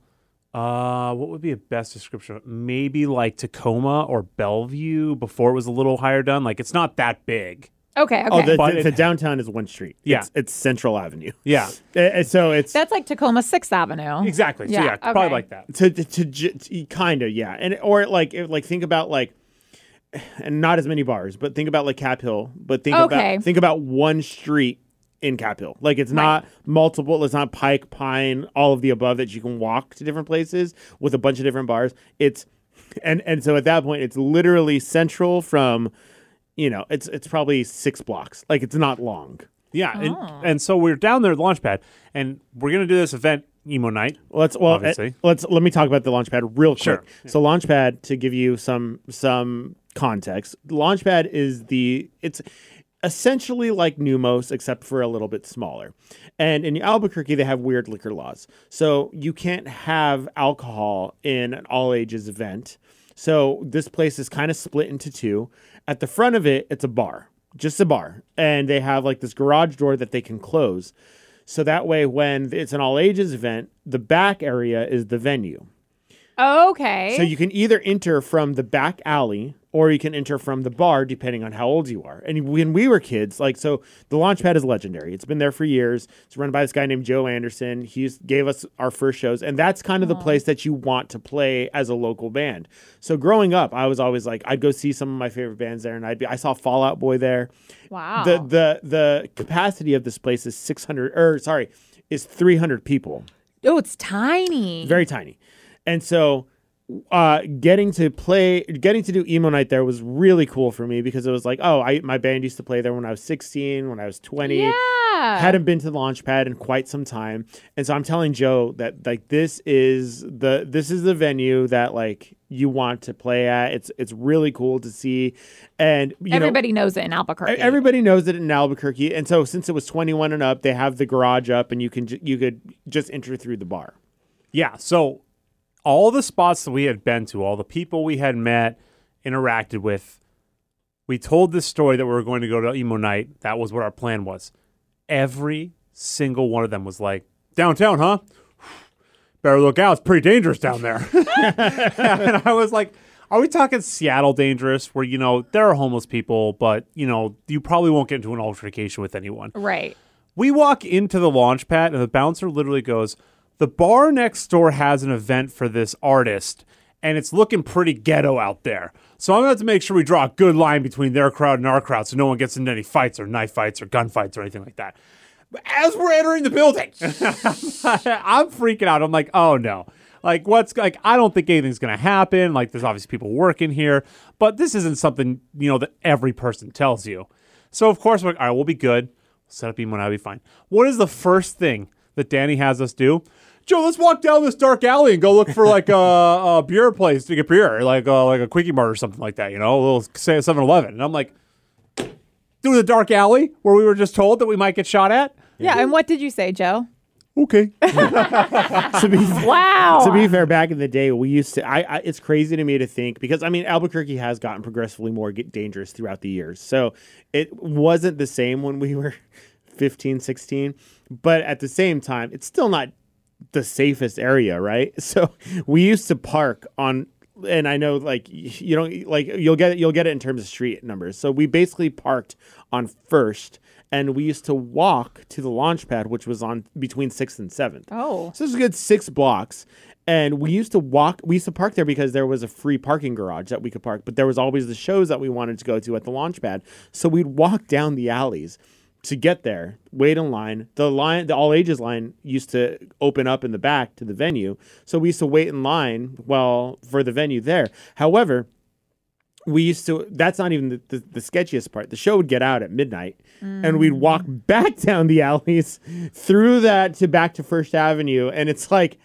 Uh, what would be a best description? Maybe like Tacoma or Bellevue before it was a little higher done. Like it's not that big.
Okay, okay.
Oh, the,
But
the,
it-
the downtown is one street.
Yeah.
It's, it's Central Avenue. (laughs)
Yeah,
Uh, (laughs) uh, so it's
that's like Tacoma Sixth Avenue.
exactly. So
Yeah,
yeah, probably like that.
to to, to kind of yeah, and or like if, like think about like. And not as many bars, but think about like Cap Hill. But think
Okay.
about think about one street in Cap Hill. Like it's not multiple. It's not Pike, Pine, all of the above that you can walk to different places with a bunch of different bars. It's and and so at that point, it's literally central from, you know, it's it's probably six blocks. Like it's not long.
Yeah, and, oh. and so we're down there at the launch pad, and we're gonna do this event emo night.
Let's well,
Obviously.
let's let me talk about the Launchpad real quick.
Sure.
So Launchpad, to give you some some context, Launchpad is the it's essentially like Neumos except for a little bit smaller. And in Albuquerque, they have weird liquor laws, so you can't have alcohol in an all ages event. So this place is kind of split into two. At the front of it, it's a bar, just a bar, and they have like this garage door that they can close. So that way, when it's an all ages event, the back area is the venue.
Okay.
So you can either enter from the back alley or you can enter from the bar, depending on how old you are. And when we were kids, like, so the Launchpad is legendary. It's been there for years. It's run by this guy named Joe Anderson. He gave us our first shows, and that's kind of the place that you want to play as a local band. So growing up, I was always like, I'd go see some of my favorite bands there, and I'd be, I saw Fall Out Boy there.
wow.
The the the capacity of this place is 600 or sorry, is 300 people.
oh, it's tiny.
Very tiny. And so uh getting to play getting to do emo night there was really cool for me because it was like, oh, I my band used to play there when I was 16, when I was 20.
yeah.
Hadn't been to the launch pad in quite some time. And so I'm telling Joe that like this is the this is the venue that like you want to play at. It's it's really cool to see. And you know
Everybody knows it in Albuquerque.
Everybody knows it in Albuquerque, and so since it was 21 and up, they have the garage up, and you can you could just enter through the bar.
Yeah, so all the spots that we had been to, all the people we had met, interacted with, we told this story that we were going to go to emo night. That was what our plan was. Every single one of them was like, "Downtown, huh? Better look out. It's pretty dangerous down there." (laughs) and I was like, "Are we talking Seattle dangerous, where you know there are homeless people, but you know you probably won't get into an altercation with anyone?"
right.
We walk into the launch pad, and the bouncer literally goes, The bar next door has an event for this artist, and it's looking pretty ghetto out there. So I'm going to have to make sure we draw a good line between their crowd and our crowd so no one gets into any fights or knife fights or gunfights or anything like that. As we're entering the building, (laughs) I'm freaking out. I'm like, oh no. Like, what's like, I don't think anything's going to happen. Like, there's obviously people working here, but this isn't something, you know, that every person tells you. So, of course, we're like, all right, we'll be good. Set up emo, I'll be fine. What is the first thing that Danny has us do? Joe, let's walk down this dark alley and go look for like a, a beer place to get beer, like uh, like a quickie mart or something like that. You know, a little say 7-Eleven. And I'm like, through the dark alley where we were just told that we might get shot at.
Yeah. And what did you say, Joe?
Okay. (laughs)
To be
Wow.
to be fair, back in the day, we used to. I, I it's crazy to me to think because I mean Albuquerque has gotten progressively more get dangerous throughout the years. So it wasn't the same when we were (laughs) 15, 16, but at the same time, it's still not the safest area, right? (laughs) So we used to park on. And I know, like you don't like you'll get you'll get it in terms of street numbers. So we basically parked on First, and we used to walk to the launch pad, which was on between Sixth and Seventh.
Oh.
So this is a good six blocks. And we used to walk, we used to park there because there was a free parking garage that we could park, but there was always the shows that we wanted to go to at the launch pad. So we'd walk down the alleys to get there, wait in line. The line, the all ages line used to open up in the back to the venue. So we used to wait in line well for the venue there. However, we used to that's not even the, the, the sketchiest part the show would get out at midnight and we'd mm. walk (laughs) back down the alleys through that to back to first avenue and it's like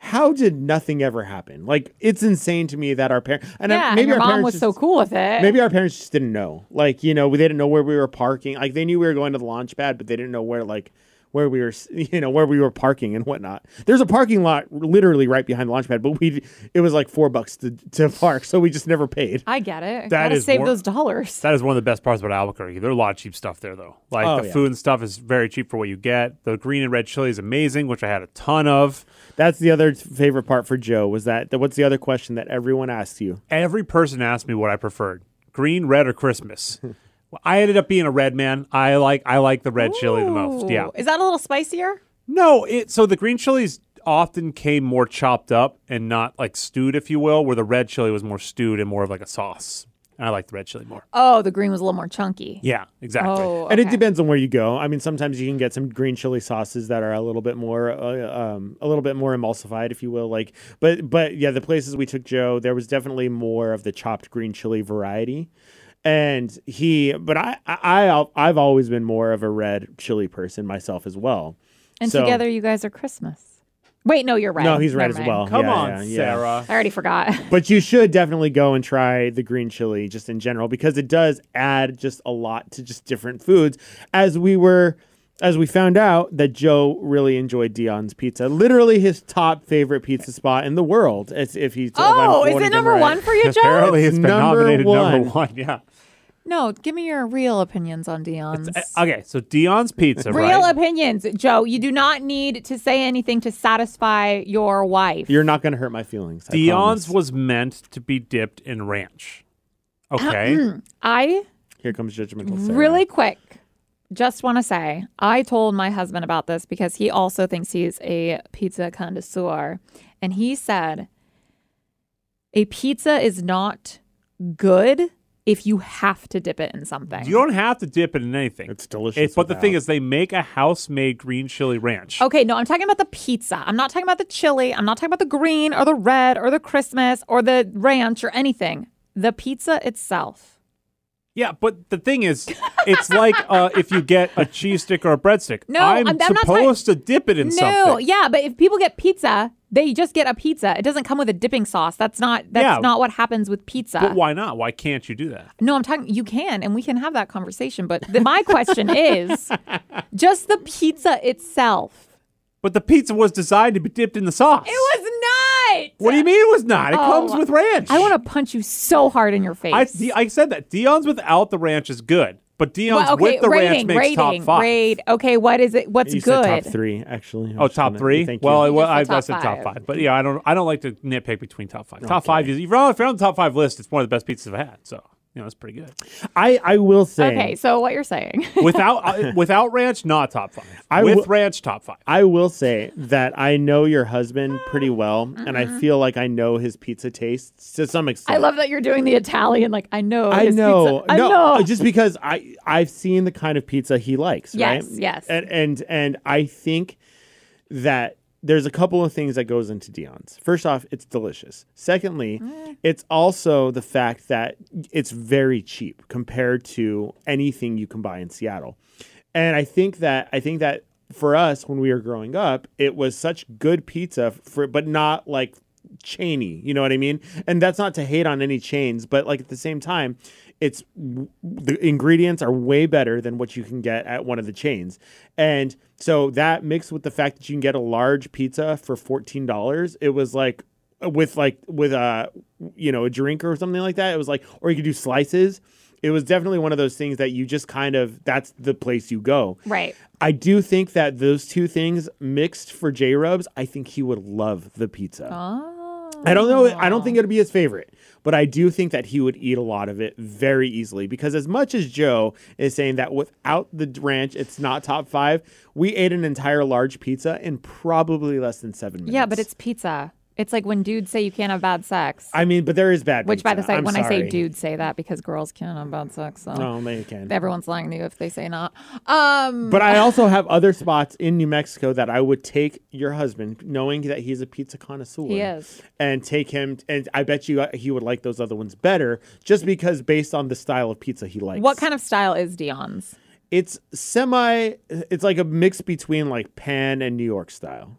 how did nothing ever happen? Like it's insane to me that our parents and I- maybe
and your
our
mom
parents
was
just-
so cool with it.
maybe our parents just didn't know. Like you know they didn't know where we were parking. Like they knew we were going to the launch pad but they didn't know where like where we were (laughs) you know where we were parking and whatnot there's a parking lot literally right behind the launch pad but we it was like four bucks to, to park so we just never paid
I get it.
That
Gotta
is
save
more-
those dollars.
That is one of the best parts about Albuquerque. There's a lot of cheap stuff there, though. Like
Oh,
the
yeah.
food and stuff is very cheap for what you get. The green and red chili is amazing, which I had a ton of.
That's the other favorite part for Joe was that. What's the other question that everyone asks you?
Every person asked me what I preferred: green, red, or Christmas. (laughs) Well, I ended up being a red man. I like I like the red chili the most. Yeah.
Is that a little spicier?
No, it so the green chilies often came more chopped up and not like stewed, if you will, where the red chili was more stewed and more of like a sauce. And I like the red chili more.
Oh, the green was a little more chunky.
Yeah, exactly.
Oh,
And it depends on where you go. I mean, sometimes you can get some green chili sauces that are a little bit more, uh, um, a little bit more emulsified, if you will. Like, but but yeah, the places we took Joe, there was definitely more of the chopped green chili variety. And he, but I, I, I I've always been more of a red chili person myself as well.
And
So-
together, you guys are Christmas. Wait, no, you're right
No, he's red
Never
as
mind.
well.
Come
Yeah,
on,
yeah, yeah.
Sarah.
I already forgot. (laughs)
But you should definitely go and try the green chili just in general because it does add just a lot to just different foods. As we were, as we found out that Joe really enjoyed Dion's pizza, literally his top favorite pizza spot in the world. As if he's if
oh, is
quoting
it number
right.
one for you, Joe?
Apparently, it's been
number
nominated number
one.
one. Yeah.
No, give me your real opinions on Dion's.
Uh, Okay, so Dion's Pizza,
Real
right?
opinions, Joe. You do not need to say anything to satisfy your wife.
You're not going to hurt my feelings. I
Dion's
promise.
was meant to be dipped in ranch. Okay.
I
Here comes judgmental. Sarah.
really quick just want to say I told my husband about this because he also thinks he's a pizza connoisseur. And he said, a pizza is not good if you have to dip it in something.
you don't have to dip it in anything.
It's delicious
It- but the thing is, they make a house-made green chili ranch.
Okay, no, I'm talking about the pizza. I'm not talking about the chili. I'm not talking about the green or the red or the Christmas or the ranch or anything. The pizza itself.
Yeah, but the thing is, it's like uh, if you get a cheese stick or a breadstick.
No,
I'm,
I'm-
supposed to dip it in
no,
something.
yeah, but if people get pizza, they just get a pizza. It doesn't come with a dipping sauce. That's not that's
Yeah.
not what happens with pizza.
But why not? Why can't you do that?
No, I'm talking. You can, and we can have that conversation. But the, my question is, (laughs) just the pizza itself.
But the pizza was designed to be dipped in the sauce.
It was not.
What do you mean it was not? It
Oh,
comes with ranch.
I want to punch you so hard in your face.
I, the- I said that Dion's without the ranch is good, but Dion's
Well, okay,
with the
rating,
ranch makes
rating,
top five.
Rate. Okay, what is it? What's
You
good?
said top three, actually. I'm
Oh,
just
top
gonna-
three.
Thank
well,
you.
well I,
just said
I
top
said top
five.
five, but yeah, I don't. I don't like to nitpick between top five. Top five is if you're on, if you're on the top five list, it's one of the best pizzas I've had. So you know, it's pretty good.
I, I will say.
Okay, so what you're saying? (laughs)
Without uh, without ranch, not top five.
I
With
will-
ranch, top five.
I will say that I know your husband pretty well, and I feel like I know his pizza tastes to some extent.
Mm-hmm. I love that you're doing the Italian. Like I know.
I
his
know.
Pizza. I
no,
know.
just because I I've seen the kind of pizza he likes.
Yes,
right?
yes.
And and and I think that there's a couple of things that goes into Dion's. First off, it's delicious. Secondly,
Mm.
it's also the fact that it's very cheap compared to anything you can buy in Seattle. And I think that I think that for us when we were growing up, it was such good pizza for but not like chainy, you know what I mean? And that's not to hate on any chains, but like at the same time, it's the ingredients are way better than what you can get at one of the chains. And so that mixed with the fact that you can get a large pizza for $14, it was like uh, with like with a you know, a drink or something like that. It was like or you could do slices. It was definitely one of those things that you just kind of that's the place you go.
right.
I do think that those two things mixed for J Rubs, I think he would love the pizza.
Oh.
I don't know. I don't think it'd be his favorite, but I do think that he would eat a lot of it very easily because as much as Joe is saying that without the ranch, it's not top five, we ate an entire large pizza in probably less than seven minutes.
Yeah, but it's pizza. It's like when dudes say you can't have bad sex.
I mean, but there is bad.
which, by the way, when I say
sorry.
dudes say that because girls can't have bad sex. So
no, they can.
everyone's lying to you if they say not. Um,
But I also have other spots in New Mexico that I would take your husband, knowing that he's a pizza connoisseur.
He is.
and take him. And I bet you uh, he would like those other ones better, just because based on the style of pizza he likes.
what kind of style is Dion's?
It's semi. It's like a mix between like pan and New York style.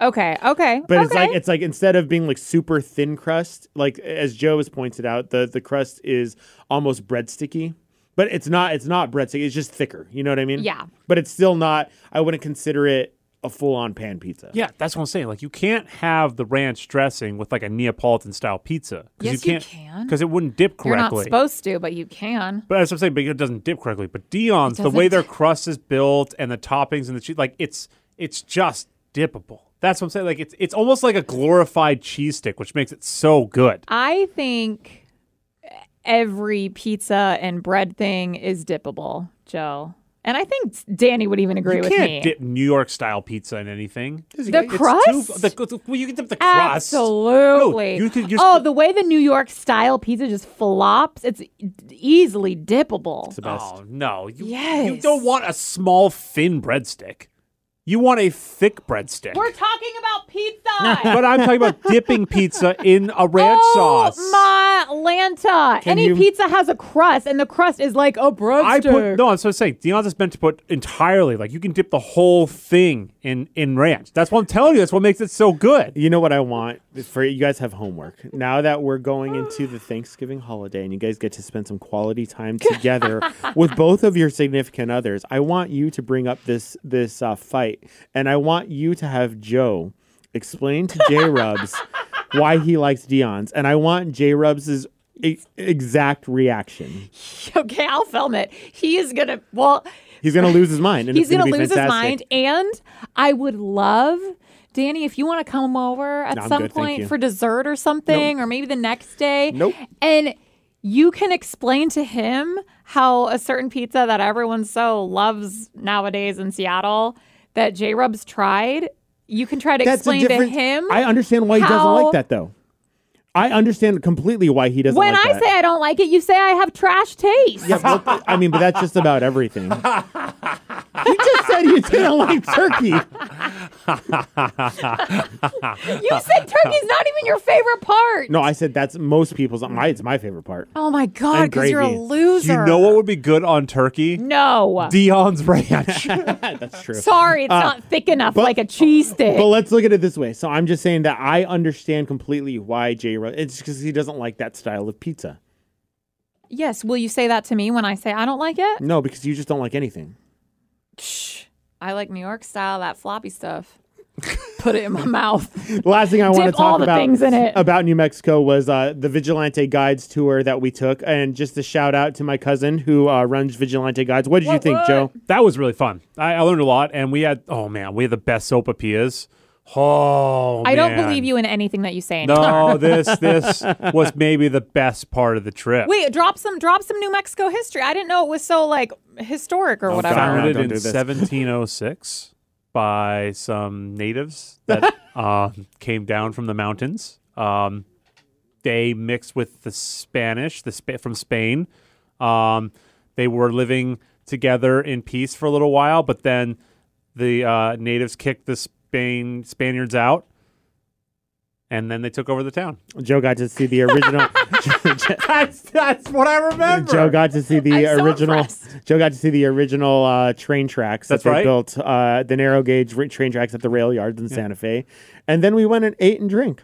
Okay, okay,
But it's like it's like instead of being like super thin crust, like as Joe has pointed out, the the crust is almost breadsticky. But it's not it's not breadstick, it's just thicker. You know what I mean?
Yeah.
But it's still not I wouldn't consider it a full on pan pizza.
Yeah, that's what I'm saying. Like you can't have the ranch dressing with like a Neapolitan style pizza. 'cause
Yes, you
can't,
can.
because it wouldn't dip correctly.
You're not supposed to, but you can.
But as I'm saying, but it doesn't dip correctly. But Dion's, the way their crust is built and the toppings and the cheese, like it's it's just dippable. That's what I'm saying. Like it's it's almost like a glorified cheese stick, which makes it so good.
I think every pizza and bread thing is dippable, Joe. And I think Danny would even agree
you
with
can't
me.
dip New York style pizza in anything.
The
It's
crust?
too- the- well, you can dip the crust.
Absolutely.
No, you could just-
oh, the way the New York style pizza just flops, it's easily dippable.
the best.
Oh no! You, you don't want a small thin breadstick. You want a thick breadstick.
We're talking about pizza. (laughs)
but I'm talking about dipping pizza in a ranch
oh
sauce.
my Lanta! Any
you-
pizza has a crust, and the crust is like a breadstick.
I put no. I'm so saying Dion's is meant to put entirely. Like you can dip the whole thing in in ranch. That's what I'm telling you. That's what makes it so good.
You know what I want for you guys have homework. Now that we're going into the Thanksgiving holiday and you guys get to spend some quality time (laughs) together with both of your significant others, I want you to bring up this this uh, fight and I want you to have Joe explain to J Rubs (laughs) why he likes Dion's and I want J Rubs' e- exact reaction. (laughs)
okay, I'll film it. He is gonna. Well,
He's gonna lose his mind and
he's
gonna,
gonna, lose his mind. And I would love. Danny, if you want to come over at
No,
some
good,
point for dessert or something, or maybe the next day,
Nope.
and you can explain to him how a certain pizza that everyone so loves nowadays in Seattle that J Rubs tried, you can try to
That's
explain to him.
I understand why he doesn't
how-
like that though. I understand completely why he doesn't
when
like
I
that.
say I don't like it, you say I have trash taste.
Yeah, but, I mean, but that's just about everything. (laughs) you just said you didn't like turkey.
You said turkey's not even your favorite part.
No, I said that's most people's. My, it's my favorite part.
Oh my god, because you're a loser.
You know what would be good on turkey?
No.
Dion's ranch. (laughs) (laughs)
That's true.
Sorry, it's uh, not thick enough
but-
like a cheese stick.
But let's look at it this way. So I'm just saying that I understand completely why Jay. Ro- It's because he doesn't like that style of pizza.
yes, will you say that to me when I say I don't like it?
No, because you just don't like anything.
Shh. I like New York style, that floppy stuff. (laughs) Put it in my (laughs) mouth.
The last thing I want to
Dip all
talk
the
about
things in it.
about New Mexico was uh, the Vigilante Guides tour that we took, and just a shout out to my cousin who uh, runs Vigilante Guides. What did you think, Joe?
that was really fun. I, I learned a lot, and we had oh man, we had the best sopapillas. Oh,
I don't
man.
believe you in anything that you say anymore.
No, this this (laughs) was maybe the best part of the trip.
Wait, drop some drop some New Mexico history. I didn't know it was so like historic or whatever.
Founded
don't
in
do
1706 by some natives that (laughs) um, came down from the mountains. Um, they mixed with the Spanish, the Spa- from Spain. Um, they were living together in peace for a little while, but then the uh, natives kicked the Spain Spaniards out, and then they took over the town.
Joe got to see the original. (laughs)
That's that's what I remember.
Joe got to see the
I'm so
original.
impressed.
Joe got to see the original uh, train tracks
That's
that they
right.
built, uh, the narrow gauge ra- train tracks at the rail yards in Santa Fe, and then we went and ate and drink.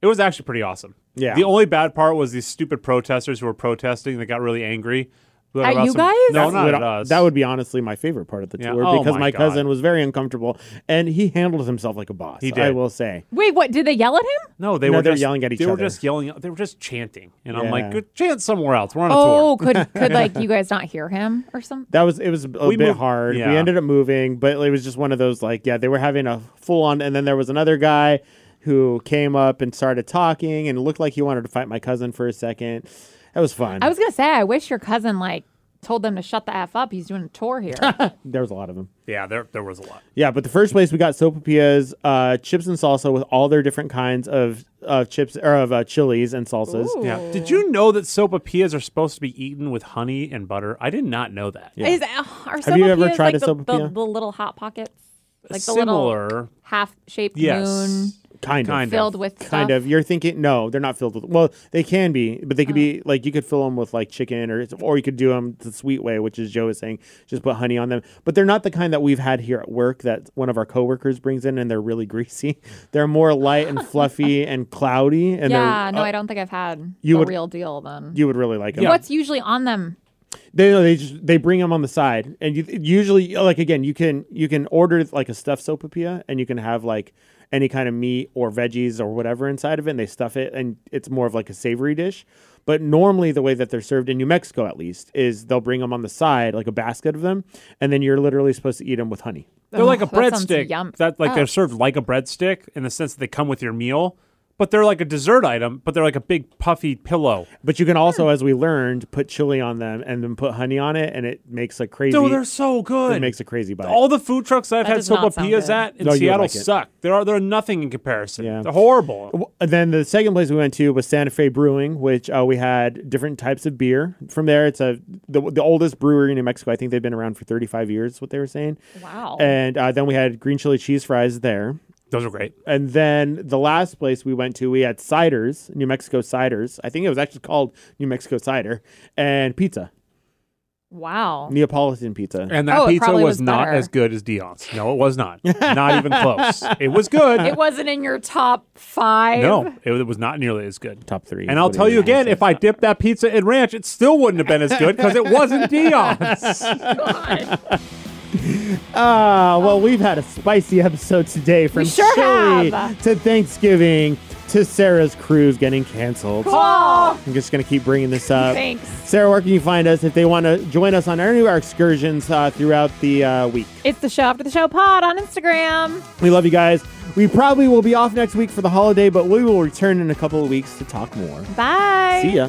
It was actually pretty awesome.
Yeah.
The only bad part was these stupid protesters who were protesting that got really angry.
At you
some-
guys?
No,
That
not
would-
at us.
That would be honestly my favorite part of the
Yeah.
tour
Oh
because
my
my,
God.
cousin was very uncomfortable and he handled himself like a boss.
He
I
did.
will say.
Wait, what? Did they yell at him?
no, they
No,
were
they're
just
yelling at each
They were
other.
just yelling. They were just chanting, and I'm
Yeah.
like, "Good chant somewhere else. We're on a
Oh,
tour."
could could (laughs) like you guys not hear him or something?
That was it was a
We
bit
moved-
hard.
yeah.
We ended up moving, but it was just one of those like yeah, they were having a full on and then there was another guy who came up and started talking and it looked like he wanted to fight my cousin for a second. That was fun.
I was gonna say, I wish your cousin like told them to shut the f up. He's doing a tour here. (laughs)
there was a lot of them.
Yeah, there there was a lot.
Yeah, but the first place we got Sopapillas, uh, chips and salsa with all their different kinds of uh, chips or of uh, chilies and salsas.
Yeah. Did you know that sopapillas are supposed to be eaten with honey and butter? I did not know that.
Is, uh,
Have you ever tried
like
a
the, the,
sopapilla?
the little hot pockets? Like the little
Similar.
half-shaped
Yes.
moon
Kind of.
Kind
filled with
Kind
stuff?
of. You're thinking no, they're not filled with. Well, they can be, but they could be like you could fill them with like chicken or or you could do them the sweet way, which is Joe is saying, just put honey on them. But they're not the kind that we've had here at work that one of our coworkers brings in, and they're really greasy. (laughs) They're more light and fluffy (laughs) and cloudy. And
yeah, no,
uh,
I don't think I've had
you
the
would-
real deal then.
You would really like them.
What's usually on them?
They they just they bring them on the side, and you, usually like again you can you can order like a stuffed sopapilla, and you can have like any kind of meat or veggies or whatever inside of it, and they stuff it, and it's more of like a savory dish. But normally the way that they're served in New Mexico, at least, is they'll bring them on the side like a basket of them, and then you're literally supposed to eat them with honey.
They're like oh, a
Oh, that sounds
breadstick. That like
Oh.
they're served like a breadstick in the sense that they come with your meal, but they're like a dessert item, but they're like a big puffy pillow.
But you can also, as we learned, put chili on them and then put honey on it, and it makes a crazy.
No, they're so good.
It makes a crazy bite.
All the food trucks I've
That
had
does not sound
sopapillas
good.
at in
No, you would
Seattle
like it.
suck. There are they're nothing in comparison.
Yeah.
They're horrible.
W- And then the second place we went to was Santa Fe Brewing, which uh, we had different types of beer. From there, it's a the, the oldest brewery in New Mexico. I think they've been around for 35 years. What they were saying.
Wow.
And uh, then we had green chili cheese fries there.
Those are great.
And then the last place we went to, we had ciders, New Mexico ciders. I think it was actually called New Mexico cider and pizza,
wow.
Neapolitan pizza.
And that
Oh, it
pizza
probably
was,
was
not
better.
as good as Dion's. No, it was not. (laughs) not even close. It was good.
It wasn't in your top five.
no, it, it was not nearly as good.
Top three.
And I'll tell you again, if I dipped that pizza in ranch, it still wouldn't have been as good because it wasn't (laughs) Dion's. (laughs)
Ah, well, we've had a spicy episode today from
sure
chili
have.
to Thanksgiving to Sarah's cruise getting canceled.
Oh,
I'm just going to keep bringing this up.
thanks.
Sarah, where can you find us if they want to join us on any of our excursions uh, throughout the uh, week?
It's the show after the show pod on Instagram.
We love you guys. We probably will be off next week for the holiday, but we will return in a couple of weeks to talk more.
Bye.
See ya.